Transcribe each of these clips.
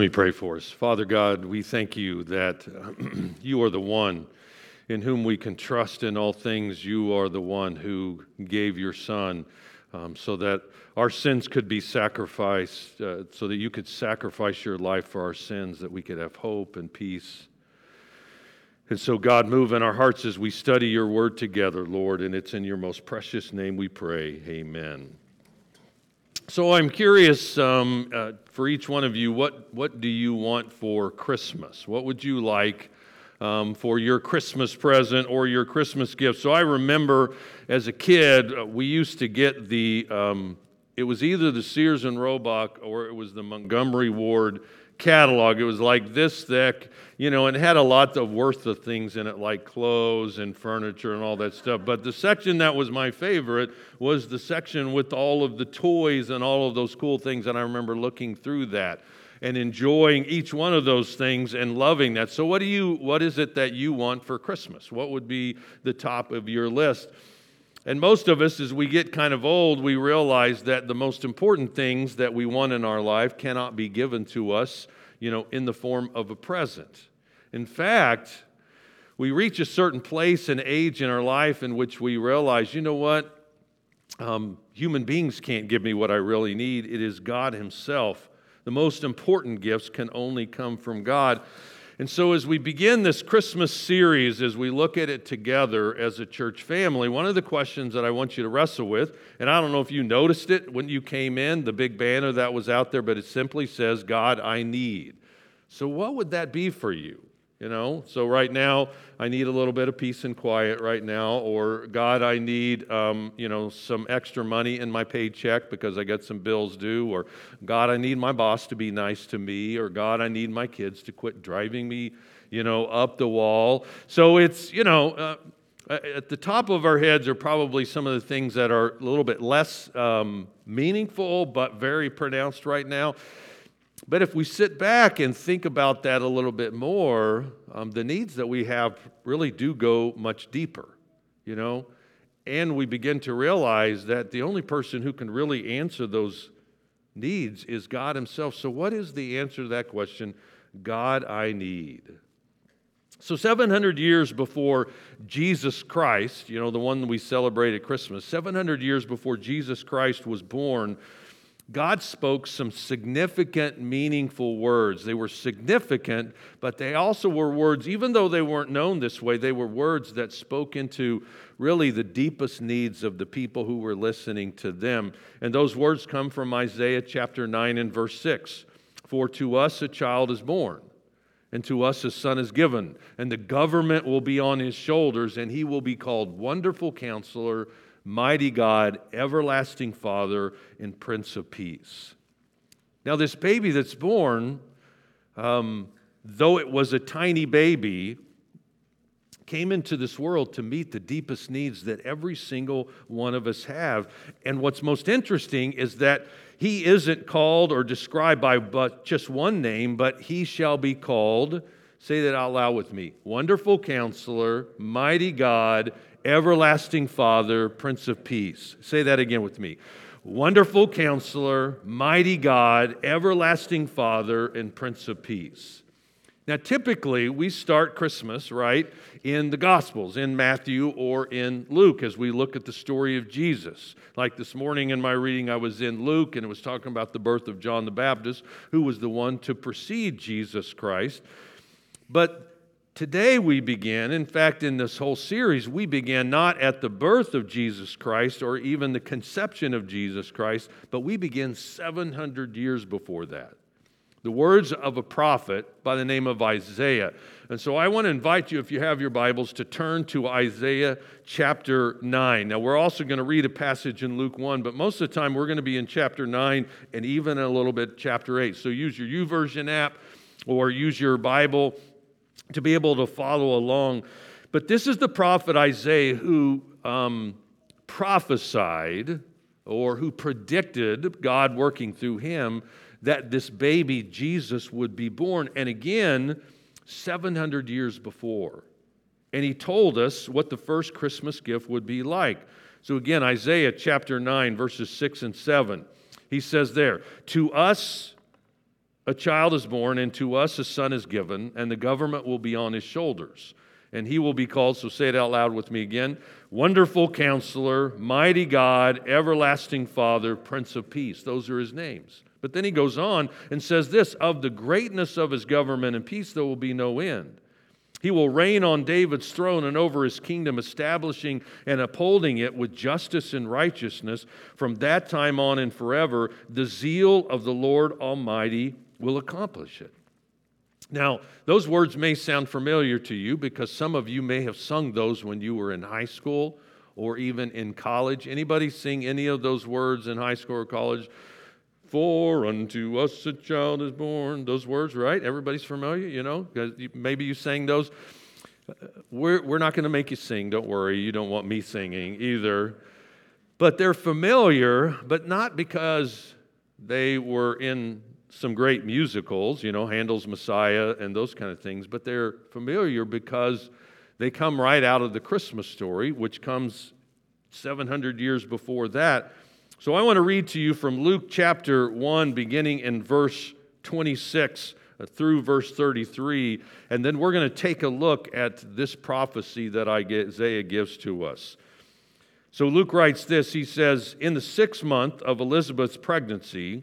Let me pray for us. Father God, we thank you that you are the one in whom we can trust in all things. You are the one who gave your Son um, so that our sins could be sacrificed, uh, so that you could sacrifice your life for our sins, that we could have hope and peace. And so, God, move in our hearts as we study your word together, Lord, and it's in your most precious name we pray. Amen. So I'm curious um, uh, for each one of you, what, what do you want for Christmas? What would you like um, for your Christmas present or your Christmas gift? So I remember as a kid, uh, we used to get the, um, it was either the Sears and Roebuck or it was the Montgomery Ward catalog. It was like this thick, you know, and had a lot of worth of things in it, like clothes and furniture and all that stuff. But the section that was my favorite was the section with all of the toys and all of those cool things. And I remember looking through that and enjoying each one of those things and loving that. So, what do you? What is it that you want for Christmas? What would be the top of your list? And most of us, as we get kind of old, we realize that the most important things that we want in our life cannot be given to us, you know, in the form of a present. In fact, we reach a certain place and age in our life in which we realize, you know what? Um, human beings can't give me what I really need. It is God Himself. The most important gifts can only come from God. And so, as we begin this Christmas series, as we look at it together as a church family, one of the questions that I want you to wrestle with, and I don't know if you noticed it when you came in, the big banner that was out there, but it simply says, God, I need. So, what would that be for you? You know, so right now I need a little bit of peace and quiet right now, or God, I need, um, you know, some extra money in my paycheck because I got some bills due, or God, I need my boss to be nice to me, or God, I need my kids to quit driving me, you know, up the wall. So it's, you know, uh, at the top of our heads are probably some of the things that are a little bit less um, meaningful, but very pronounced right now. But if we sit back and think about that a little bit more, um, the needs that we have really do go much deeper, you know? And we begin to realize that the only person who can really answer those needs is God Himself. So, what is the answer to that question? God, I need. So, 700 years before Jesus Christ, you know, the one we celebrate at Christmas, 700 years before Jesus Christ was born, God spoke some significant, meaningful words. They were significant, but they also were words, even though they weren't known this way, they were words that spoke into really the deepest needs of the people who were listening to them. And those words come from Isaiah chapter 9 and verse 6 For to us a child is born, and to us a son is given, and the government will be on his shoulders, and he will be called Wonderful Counselor mighty God, everlasting Father, and Prince of Peace. Now, this baby that's born, um, though it was a tiny baby, came into this world to meet the deepest needs that every single one of us have. And what's most interesting is that he isn't called or described by but just one name, but he shall be called Say that out loud with me. Wonderful counselor, mighty God, everlasting Father, Prince of Peace. Say that again with me. Wonderful counselor, mighty God, everlasting Father, and Prince of Peace. Now, typically, we start Christmas, right, in the Gospels, in Matthew or in Luke, as we look at the story of Jesus. Like this morning in my reading, I was in Luke and it was talking about the birth of John the Baptist, who was the one to precede Jesus Christ. But today we begin, in fact, in this whole series, we begin not at the birth of Jesus Christ or even the conception of Jesus Christ, but we begin 700 years before that the words of a prophet by the name of Isaiah. And so I want to invite you, if you have your Bibles, to turn to Isaiah chapter 9. Now, we're also going to read a passage in Luke 1, but most of the time we're going to be in chapter 9 and even a little bit chapter 8. So use your YouVersion app or use your Bible to be able to follow along. But this is the prophet Isaiah who um, prophesied or who predicted God working through him that this baby Jesus would be born. And again, 700 years before. And he told us what the first Christmas gift would be like. So again, Isaiah chapter 9, verses 6 and 7. He says there, To us a child is born, and to us a son is given, and the government will be on his shoulders. And he will be called, so say it out loud with me again Wonderful Counselor, Mighty God, Everlasting Father, Prince of Peace. Those are his names. But then he goes on and says this Of the greatness of his government and peace, there will be no end. He will reign on David's throne and over his kingdom, establishing and upholding it with justice and righteousness from that time on and forever. The zeal of the Lord Almighty will accomplish it. Now, those words may sound familiar to you because some of you may have sung those when you were in high school or even in college. Anybody sing any of those words in high school or college? For unto us a child is born. Those words, right? Everybody's familiar, you know? Uh, maybe you sang those. Uh, we're, we're not going to make you sing, don't worry. You don't want me singing either. But they're familiar, but not because they were in some great musicals, you know, Handel's Messiah and those kind of things, but they're familiar because they come right out of the Christmas story, which comes 700 years before that. So I want to read to you from Luke chapter 1, beginning in verse 26 uh, through verse 33, and then we're going to take a look at this prophecy that Isaiah gives to us. So Luke writes this He says, In the sixth month of Elizabeth's pregnancy,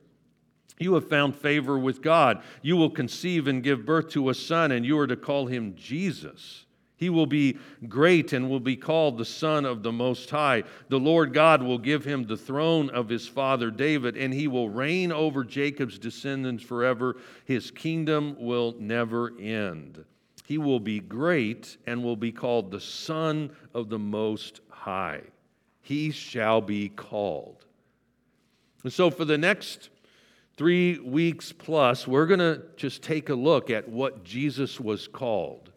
You have found favor with God. You will conceive and give birth to a son, and you are to call him Jesus. He will be great and will be called the Son of the Most High. The Lord God will give him the throne of his father David, and he will reign over Jacob's descendants forever. His kingdom will never end. He will be great and will be called the Son of the Most High. He shall be called. And so, for the next three weeks plus, we're going to just take a look at what Jesus was called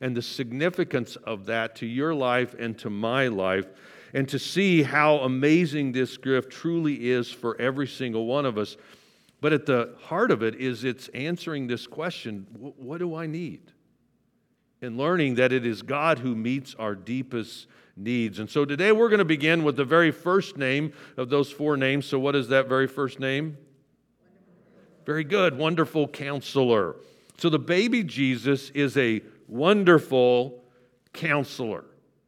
and the significance of that to your life and to my life, and to see how amazing this gift truly is for every single one of us. But at the heart of it is it's answering this question what do I need? And learning that it is God who meets our deepest needs. And so today we're going to begin with the very first name of those four names. So, what is that very first name? Very good. Wonderful counselor. So, the baby Jesus is a wonderful counselor,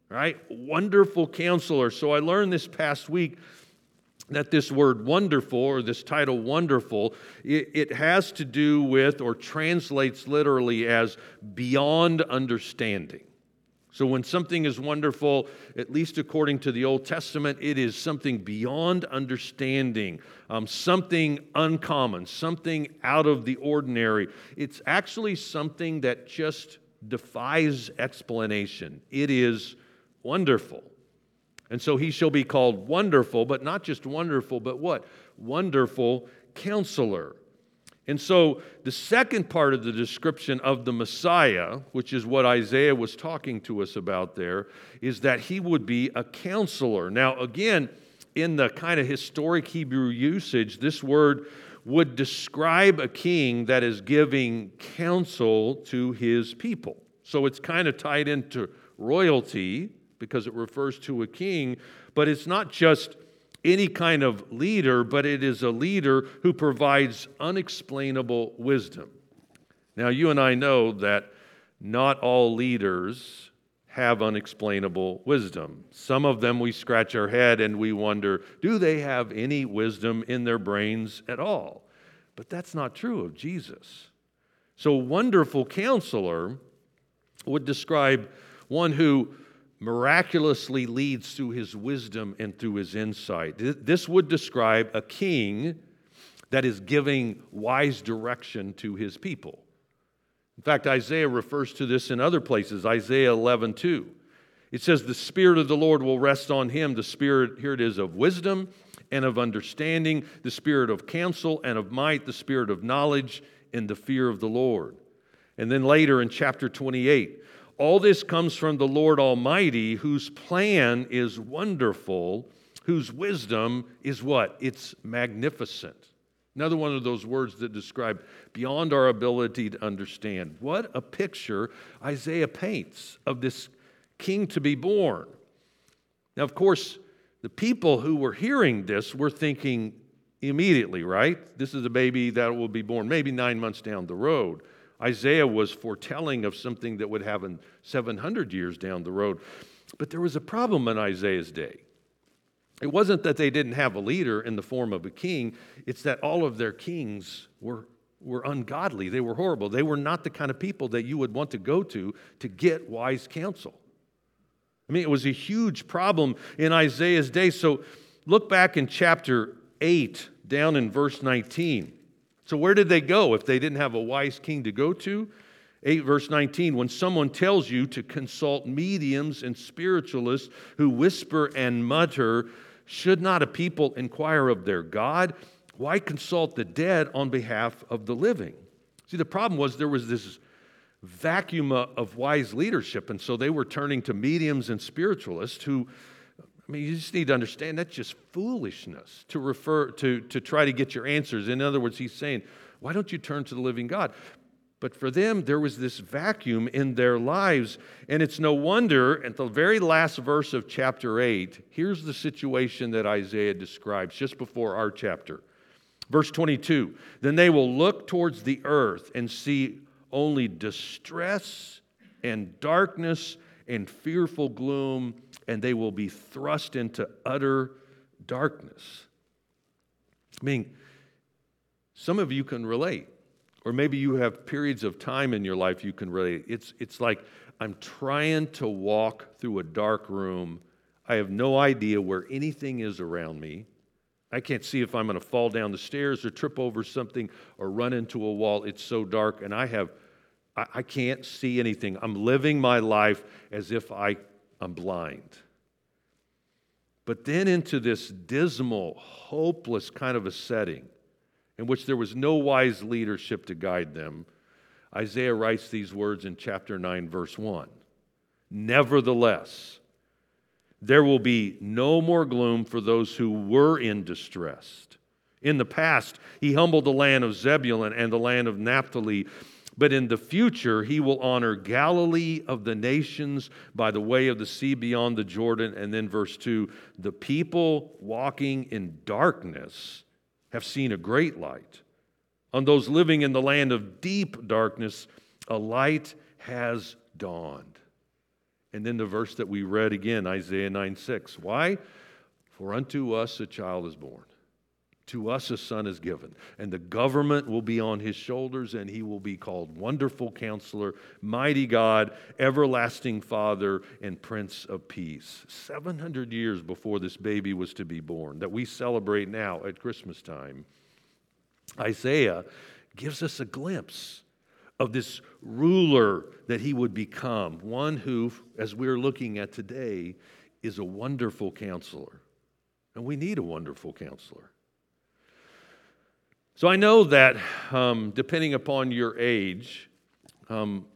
right? Wonderful counselor. So I learned this past week that this word wonderful or this title wonderful it, it, has to do with or translates literally as beyond understanding so when something is wonderful at least according to the old testament it is something beyond understanding um, something uncommon something out of the ordinary it's actually something that just defies explanation. It is wonderful. And so he shall be called wonderful, but not just wonderful, but what? Wonderful counselor. And so the second part of the description of the Messiah, which is what Isaiah was talking to us about there, is that he would be a counselor. Now, again, in the kind of historic Hebrew usage, this word would describe a king that is giving counsel to his people. So it's kind of tied into royalty because it refers to a king, but it's not just any kind of leader, but it is a leader who provides unexplainable wisdom. Now, you and I know that not all leaders have unexplainable wisdom. Some of them we scratch our head and we wonder, do they have any wisdom in their brains at all? But that's not true of Jesus. So, wonderful counselor would describe one who miraculously leads through his wisdom and through his insight. This would describe a king that is giving wise direction to his people. In fact, Isaiah refers to this in other places. Isaiah 11, 2. It says, The Spirit of the Lord will rest on him, the Spirit, here it is, of wisdom and of understanding, the Spirit of counsel and of might, the Spirit of knowledge and the fear of the Lord. And then later in chapter 28, all this comes from the Lord Almighty, whose plan is wonderful, whose wisdom is what? It's magnificent. Another one of those words that describe beyond our ability to understand. What a picture Isaiah paints of this king to be born. Now, of course, the people who were hearing this were thinking immediately, right? This is a baby that will be born maybe nine months down the road. Isaiah was foretelling of something that would happen 700 years down the road. But there was a problem in Isaiah's day. It wasn't that they didn't have a leader in the form of a king, it's that all of their kings were, were ungodly. They were horrible. They were not the kind of people that you would want to go to to get wise counsel. I mean, it was a huge problem in Isaiah's day. So look back in chapter 8, down in verse 19. So, where did they go if they didn't have a wise king to go to? 8 verse 19 when someone tells you to consult mediums and spiritualists who whisper and mutter should not a people inquire of their god why consult the dead on behalf of the living see the problem was there was this vacuum of wise leadership and so they were turning to mediums and spiritualists who I mean, you just need to understand that's just foolishness to refer to, to try to get your answers. In other words, he's saying, why don't you turn to the living God? But for them, there was this vacuum in their lives. And it's no wonder, at the very last verse of chapter 8, here's the situation that Isaiah describes just before our chapter. Verse 22 Then they will look towards the earth and see only distress and darkness and fearful gloom and they will be thrust into utter darkness. I mean, some of you can relate, or maybe you have periods of time in your life you can relate. It's, it's like I'm trying to walk through a dark room. I have no idea where anything is around me. I can't see if I'm going to fall down the stairs or trip over something or run into a wall. It's so dark, and I have I, I can't see anything. I'm living my life as if I I'm blind. But then into this dismal, hopeless kind of a setting in which there was no wise leadership to guide them, Isaiah writes these words in chapter 9, verse 1. Nevertheless, there will be no more gloom for those who were in distress. In the past, he humbled the land of Zebulun and the land of Naphtali but in the future, he will honor Galilee of the nations by the way of the sea beyond the Jordan. And then, verse 2 the people walking in darkness have seen a great light. On those living in the land of deep darkness, a light has dawned. And then the verse that we read again, Isaiah 9 6. Why? For unto us a child is born. To us a son is given, and the government will be on his shoulders, and he will be called Wonderful Counselor, Mighty God, Everlasting Father, and Prince of Peace. 700 years before this baby was to be born, that we celebrate now at Christmas time, Isaiah gives us a glimpse of this ruler that he would become, one who, as we're looking at today, is a wonderful counselor. And we need a wonderful counselor. So I know that um, depending upon your age, um,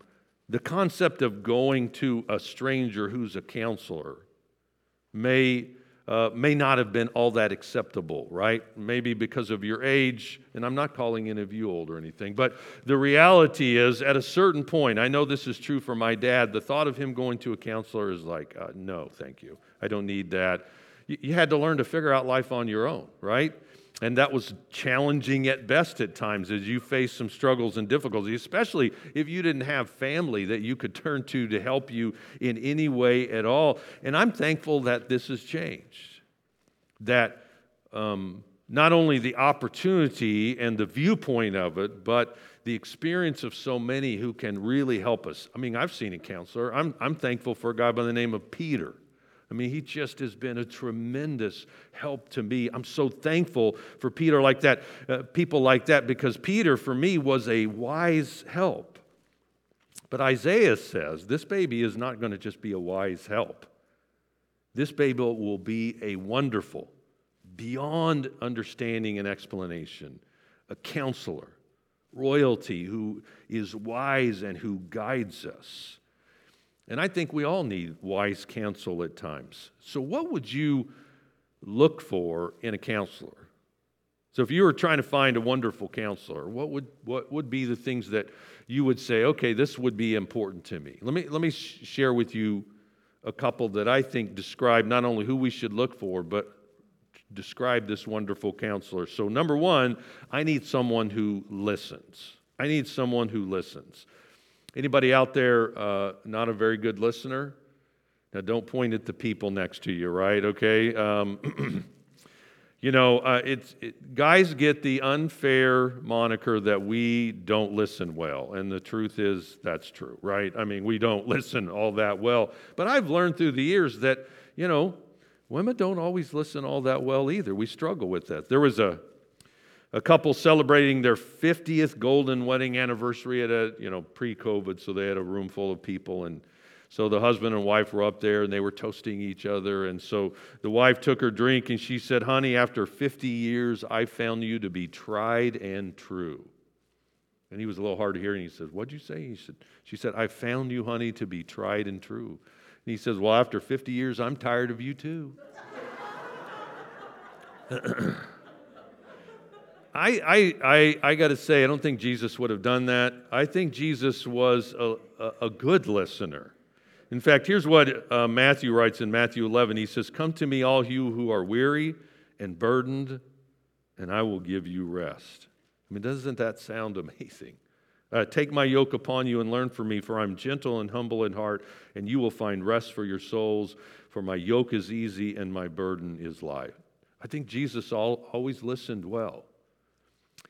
the concept of going to a stranger who's a counselor may uh, may not have been all that acceptable, right? Maybe because of your age, and I'm not calling any of you old or anything, but the reality is at a certain point, I know this is true for my dad, the thought of him going to a counselor is like, uh, no, thank you. I don't need that. You, you had to learn to figure out life on your own, right? And that was challenging at best at times as you faced some struggles and difficulties, especially if you didn't have family that you could turn to to help you in any way at all. And I'm thankful that this has changed. That um, not only the opportunity and the viewpoint of it, but the experience of so many who can really help us. I mean, I've seen a counselor. I'm, I'm thankful for a guy by the name of Peter I mean, he just has been a tremendous help to me. I'm so thankful for Peter like that, uh, people like that, because Peter, for me, was a wise help. But Isaiah says this baby is not going to just be a wise help. This baby will be a wonderful, beyond understanding and explanation, a counselor, royalty who is wise and who guides us. And I think we all need wise counsel at times. So, what would you look for in a counselor? So, if you were trying to find a wonderful counselor, what would, what would be the things that you would say, okay, this would be important to me? Let me, let me share with you a couple that I think describe not only who we should look for, but describe this wonderful counselor. So, number one, I need someone who listens. I need someone who listens. Anybody out there uh, not a very good listener? Now, don't point at the people next to you, right? Okay. Um, you know, uh, it's it, guys get the unfair moniker that we don't listen well, and the truth is that's true, right? I mean, we don't listen all that well. But I've learned through the years that you know, women don't always listen all that well either. We struggle with that. There was a a couple celebrating their 50th golden wedding anniversary at a, you know, pre COVID, so they had a room full of people. And so the husband and wife were up there and they were toasting each other. And so the wife took her drink and she said, Honey, after 50 years, I found you to be tried and true. And he was a little hard to hear. And he said, What'd you say? He said, She said, I found you, honey, to be tried and true. And he says, Well, after 50 years, I'm tired of you too. I, I, I, I got to say, I don't think Jesus would have done that. I think Jesus was a, a, a good listener. In fact, here's what uh, Matthew writes in Matthew 11. He says, Come to me, all you who are weary and burdened, and I will give you rest. I mean, doesn't that sound amazing? Uh, Take my yoke upon you and learn from me, for I'm gentle and humble in heart, and you will find rest for your souls. For my yoke is easy and my burden is light. I think Jesus all, always listened well.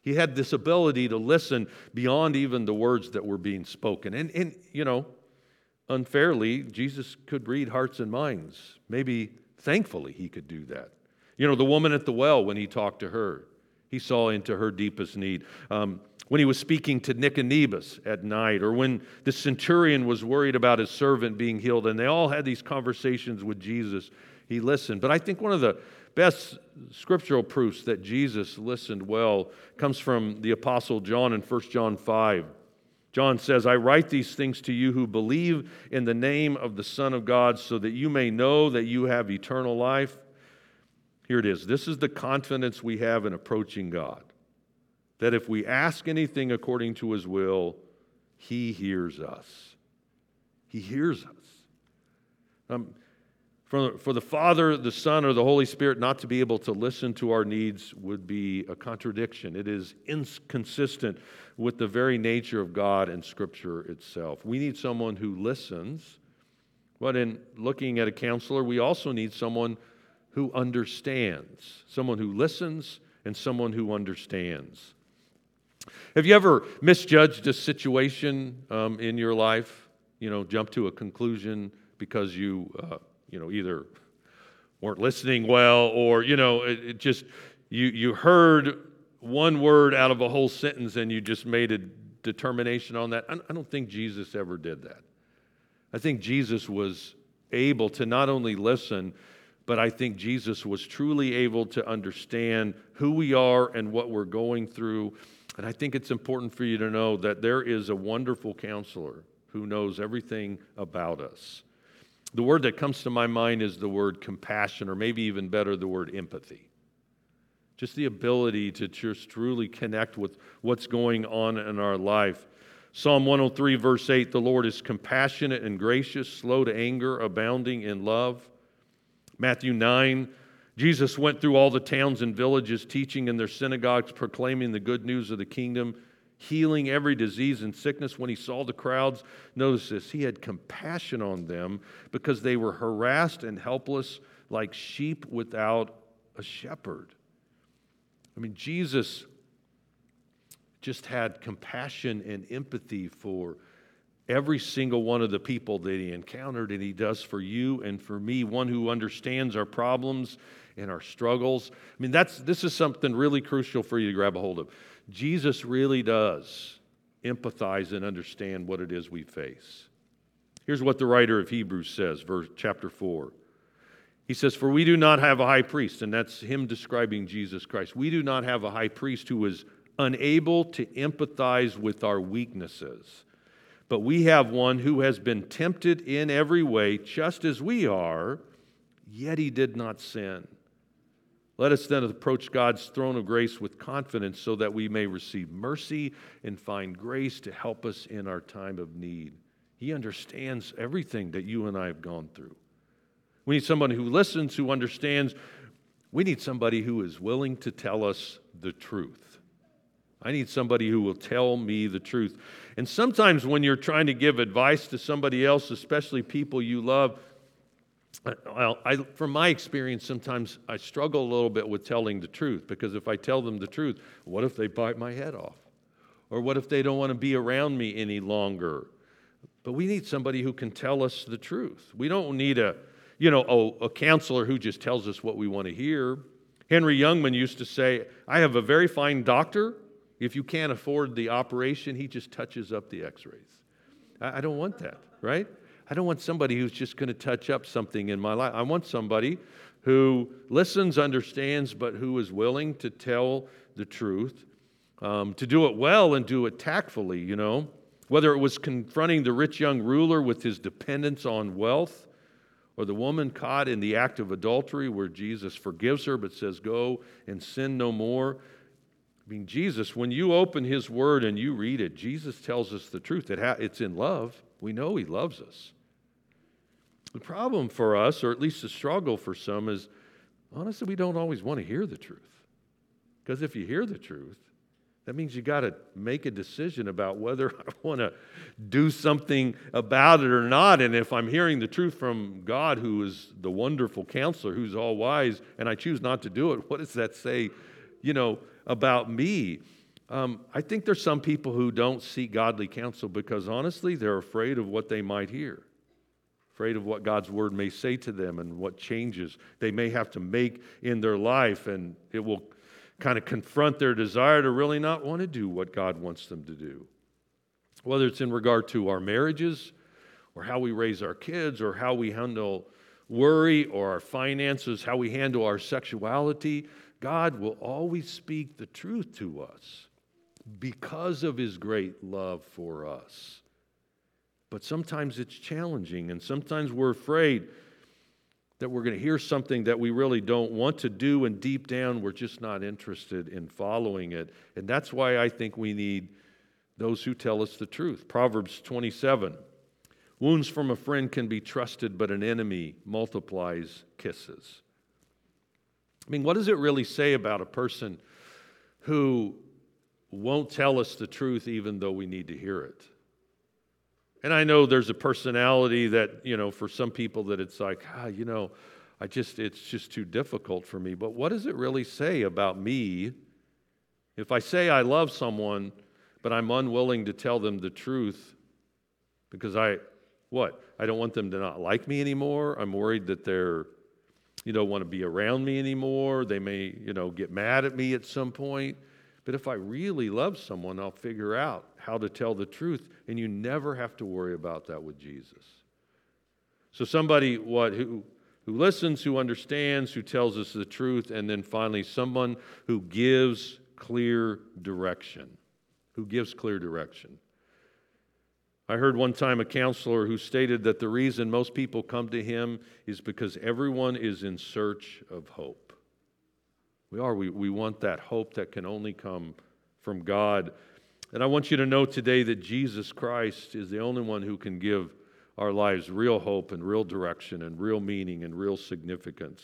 He had this ability to listen beyond even the words that were being spoken. And, and, you know, unfairly, Jesus could read hearts and minds. Maybe thankfully he could do that. You know, the woman at the well, when he talked to her, he saw into her deepest need. Um, when he was speaking to Nicodemus at night, or when the centurion was worried about his servant being healed, and they all had these conversations with Jesus, he listened. But I think one of the best scriptural proofs that Jesus listened well comes from the Apostle John in 1 John 5. John says, I write these things to you who believe in the name of the Son of God, so that you may know that you have eternal life. Here it is. This is the confidence we have in approaching God that if we ask anything according to his will, he hears us. He hears us. Um, for, for the Father, the Son, or the Holy Spirit not to be able to listen to our needs would be a contradiction. It is inconsistent with the very nature of God and Scripture itself. We need someone who listens, but in looking at a counselor, we also need someone who understands, someone who listens, and someone who understands. Have you ever misjudged a situation um, in your life? You know, jump to a conclusion because you. Uh, you know, either weren't listening well or, you know, it, it just, you, you heard one word out of a whole sentence and you just made a determination on that. I, I don't think Jesus ever did that. I think Jesus was able to not only listen, but I think Jesus was truly able to understand who we are and what we're going through. And I think it's important for you to know that there is a wonderful counselor who knows everything about us. The word that comes to my mind is the word compassion, or maybe even better, the word empathy. Just the ability to just truly connect with what's going on in our life. Psalm 103, verse 8 The Lord is compassionate and gracious, slow to anger, abounding in love. Matthew 9, Jesus went through all the towns and villages, teaching in their synagogues, proclaiming the good news of the kingdom, healing every disease and sickness. When he saw the crowds, notice this, he had compassion on them because they were harassed and helpless like sheep without a shepherd. I mean, Jesus just had compassion and empathy for every single one of the people that he encountered, and he does for you and for me, one who understands our problems and our struggles. I mean, that's, this is something really crucial for you to grab a hold of. Jesus really does empathize and understand what it is we face. Here's what the writer of Hebrews says, verse chapter 4. He says, For we do not have a high priest, and that's him describing Jesus Christ. We do not have a high priest who is unable to empathize with our weaknesses, but we have one who has been tempted in every way, just as we are, yet he did not sin. Let us then approach God's throne of grace with confidence so that we may receive mercy and find grace to help us in our time of need. He understands everything that you and I have gone through. We need somebody who listens, who understands. We need somebody who is willing to tell us the truth. I need somebody who will tell me the truth. And sometimes when you're trying to give advice to somebody else, especially people you love, well, I, from my experience, sometimes I struggle a little bit with telling the truth because if I tell them the truth, what if they bite my head off? Or what if they don't want to be around me any longer? But we need somebody who can tell us the truth. We don't need a you know, a, a counselor who just tells us what we want to hear. Henny Youngman used to say, I have a very fine doctor. If you can't afford the operation, he just touches up the x rays. I, I don't want that, right? I don't want somebody who's just going to touch up something in my life. I want somebody who listens, understands, but who is willing to tell the truth, um, to do it well and do it tactfully, you know. Whether it was confronting the rich young ruler with his dependence on wealth, or the woman caught in the act of adultery where Jesus forgives her but says, Go and sin no more. I mean, Jesus, when you open his word and you read it, Jesus tells us the truth. it's in love. We know he loves us. The problem for us, or at least the struggle for some, is honestly, we don't always want to hear the truth. Because if you hear the truth, that means you got to make a decision about whether I want to do something about it or not. And if I'm hearing the truth from God, who is the wonderful counselor, who's all wise, and I choose not to do it, what does that say, you know, about me? Um, I think there's some people who don't seek godly counsel because honestly, they're afraid of what they might hear, afraid of what God's word may say to them and what changes they may have to make in their life, and it will kind of confront their desire to really not want to do what God wants them to do. Whether it's in regard to our marriages, or how we raise our kids, or how we handle worry, or our finances, how we handle our sexuality, God will always speak the truth to us because of his great love for us. But sometimes it's challenging, and sometimes we're afraid that we're going to hear something that we really don't want to do, and deep down, we're just not interested in following it. And that's why I think we need those who tell us the truth. Proverbs 27 Wounds from a friend can be trusted, but an enemy multiplies kisses. I mean, what does it really say about a person who won't tell us the truth even though we need to hear it? And I know there's a personality that, you know, for some people that it's like, ah, you know, I just, it's just too difficult for me. But what does it really say about me if I say I love someone, but I'm unwilling to tell them the truth because I, what? I don't want them to not like me anymore. I'm worried that they're, you know, want to be around me anymore. They may, you know, get mad at me at some point. But if I really love someone, I'll figure out how to tell the truth, and you never have to worry about that with Jesus. So somebody what who who listens, who understands, who tells us the truth, and then finally someone who gives clear direction. Who gives clear direction. I heard one time a counselor who stated that the reason most people come to him is because everyone is in search of hope. We are. We, we want that hope that can only come from God. And I want you to know today that Jesus Christ is the only one who can give our lives real hope and real direction and real meaning and real significance.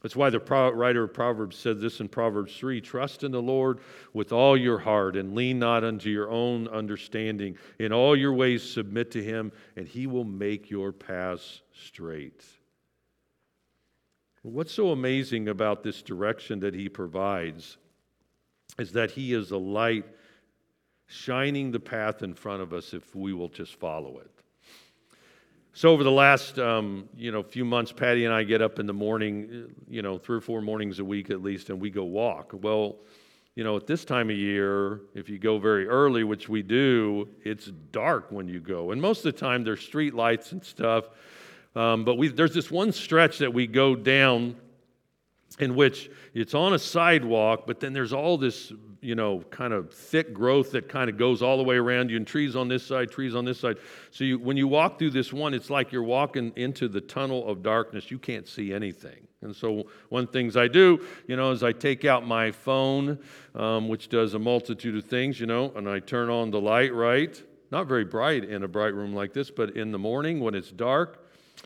That's why the writer of Proverbs said this in Proverbs 3 Trust in the Lord with all your heart and lean not unto your own understanding. In all your ways, submit to him, and he will make your paths straight. What's so amazing about this direction that he provides is that he is a light shining the path in front of us if we will just follow it. So over the last um, you know few months, Patty and I get up in the morning, you know, three or four mornings a week at least, and we go walk. Well, you know, at this time of year, if you go very early, which we do, it's dark when you go, and most of the time there's street lights and stuff. Um, but we, there's this one stretch that we go down in which it's on a sidewalk, but then there's all this, you know, kind of thick growth that kind of goes all the way around you, and trees on this side, trees on this side. So you, when you walk through this one, it's like you're walking into the tunnel of darkness. You can't see anything. And so one of the things I do, you know, is I take out my phone, um, which does a multitude of things, you know, and I turn on the light, right? Not very bright in a bright room like this, but in the morning when it's dark,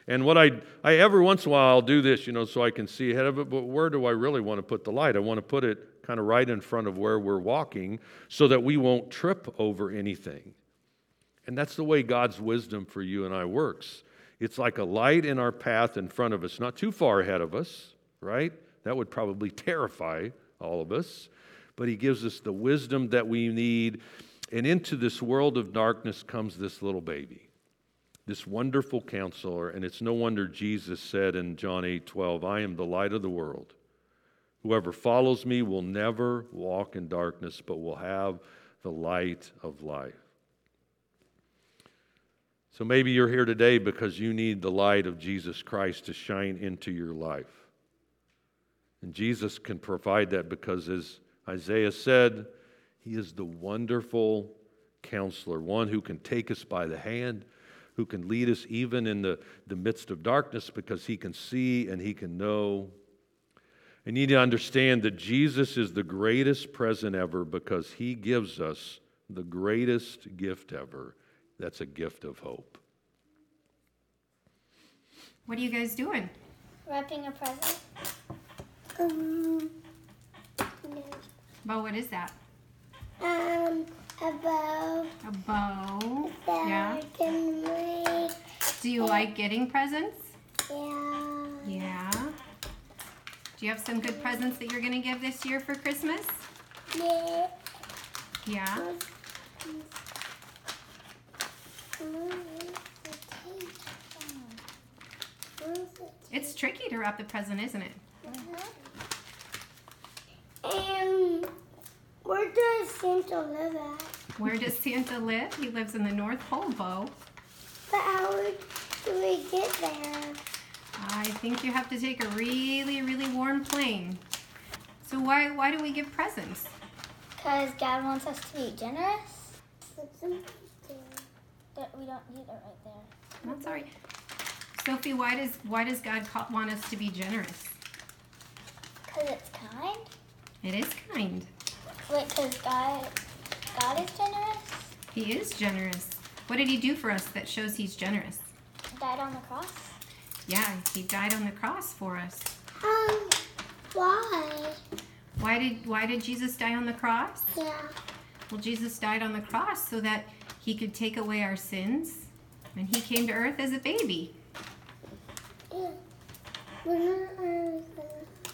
and what I, I every once in a while I'll do this, you know, so I can see ahead of it, but where do I really want to put the light? I want to put it kind of right in front of where we're walking so that we won't trip over anything. And that's the way God's wisdom for you and I works. It's like a light in our path in front of us, not too far ahead of us, right? That would probably terrify all of us. But He gives us the wisdom that we need. And into this world of darkness comes this little baby this wonderful counselor. And it's no wonder Jesus said in John 8 12, I am the light of the world. Whoever follows me will never walk in darkness, but will have the light of life. So maybe you're here today because you need the light of Jesus Christ to shine into your life. And Jesus can provide that because, as Isaiah said, He is the wonderful counselor, one who can take us by the hand who can lead us even in the, the midst of darkness because he can see and he can know. And you need to understand that Jesus is the greatest present ever because he gives us the greatest gift ever. That's a gift of hope. What are you guys doing? Wrapping a present. Um, Bo, what is that? Um, a bow. A bow. Yeah. Do you like getting presents? Yeah. Yeah. Do you have some good presents that you're going to give this year for Christmas? Yeah. Yeah. It's tricky to wrap the present, isn't it? And where does Santa live at? Where does Santa live? He lives in the North Pole, Bo. But how do we get there? I think you have to take a really, really warm plane. So why why do we give presents? Because God wants us to be generous. That we don't need it right there. That's all right. Sophie, why does why does God want us to be generous? Because it's kind. It is kind. Wait, because God, God is generous? He is generous. What did he do for us that shows he's generous? Died on the cross? Yeah, he died on the cross for us. Um, why? Why did why did Jesus die on the cross? Yeah. Well, Jesus died on the cross so that he could take away our sins. And he came to earth as a baby. Yeah.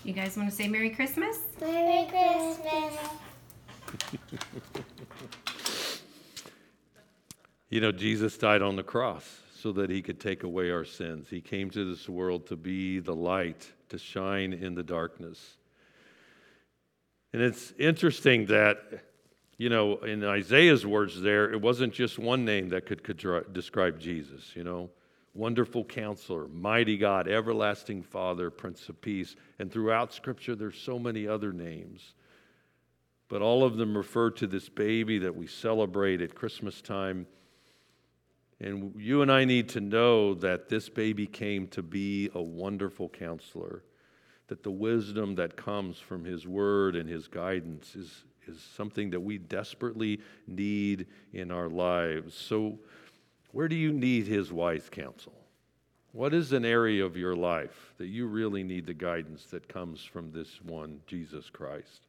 You guys want to say Merry Christmas? Merry Christmas. you know, Jesus died on the cross so that he could take away our sins. He came to this world to be the light, to shine in the darkness. And it's interesting that, you know, in Isaiah's words there, it wasn't just one name that could, could describe Jesus, you know. Wonderful Counselor, Mighty God, Everlasting Father, Prince of Peace. And throughout Scripture, there's so many other names. But all of them refer to this baby that we celebrate at Christmas time. And you and I need to know that this baby came to be a wonderful counselor, that the wisdom that comes from his word and his guidance is, is something that we desperately need in our lives. So, where do you need his wise counsel? What is an area of your life that you really need the guidance that comes from this one, Jesus Christ?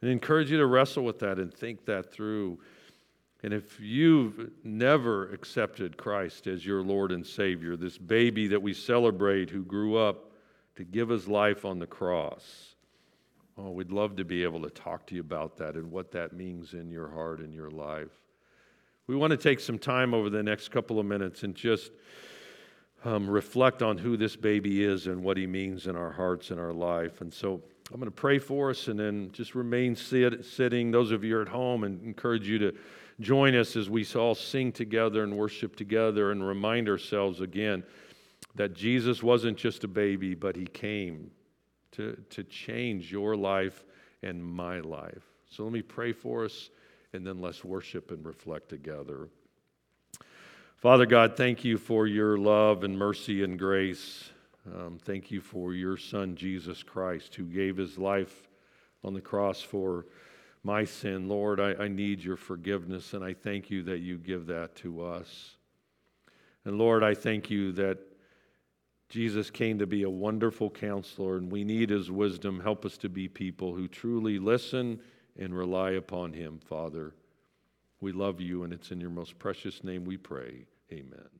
And I encourage you to wrestle with that and think that through. And if you've never accepted Christ as your Lord and Savior, this baby that we celebrate who grew up to give his life on the cross, oh, we'd love to be able to talk to you about that and what that means in your heart and your life. We want to take some time over the next couple of minutes and just um, reflect on who this baby is and what he means in our hearts and our life. And so I'm going to pray for us and then just remain sit, sitting. Those of you at home, and encourage you to join us as we all sing together and worship together and remind ourselves again that Jesus wasn't just a baby, but he came to, to change your life and my life. So let me pray for us and then let's worship and reflect together. Father God, thank you for your love and mercy and grace. Um, thank you for your Son, Jesus Christ, who gave his life on the cross for my sin. Lord, I, I need your forgiveness, and I thank you that you give that to us. And Lord, I thank you that Jesus came to be a wonderful counselor, and we need his wisdom. Help us to be people who truly listen and rely upon Him, Father. We love you, and it's in your most precious name we pray. Amen.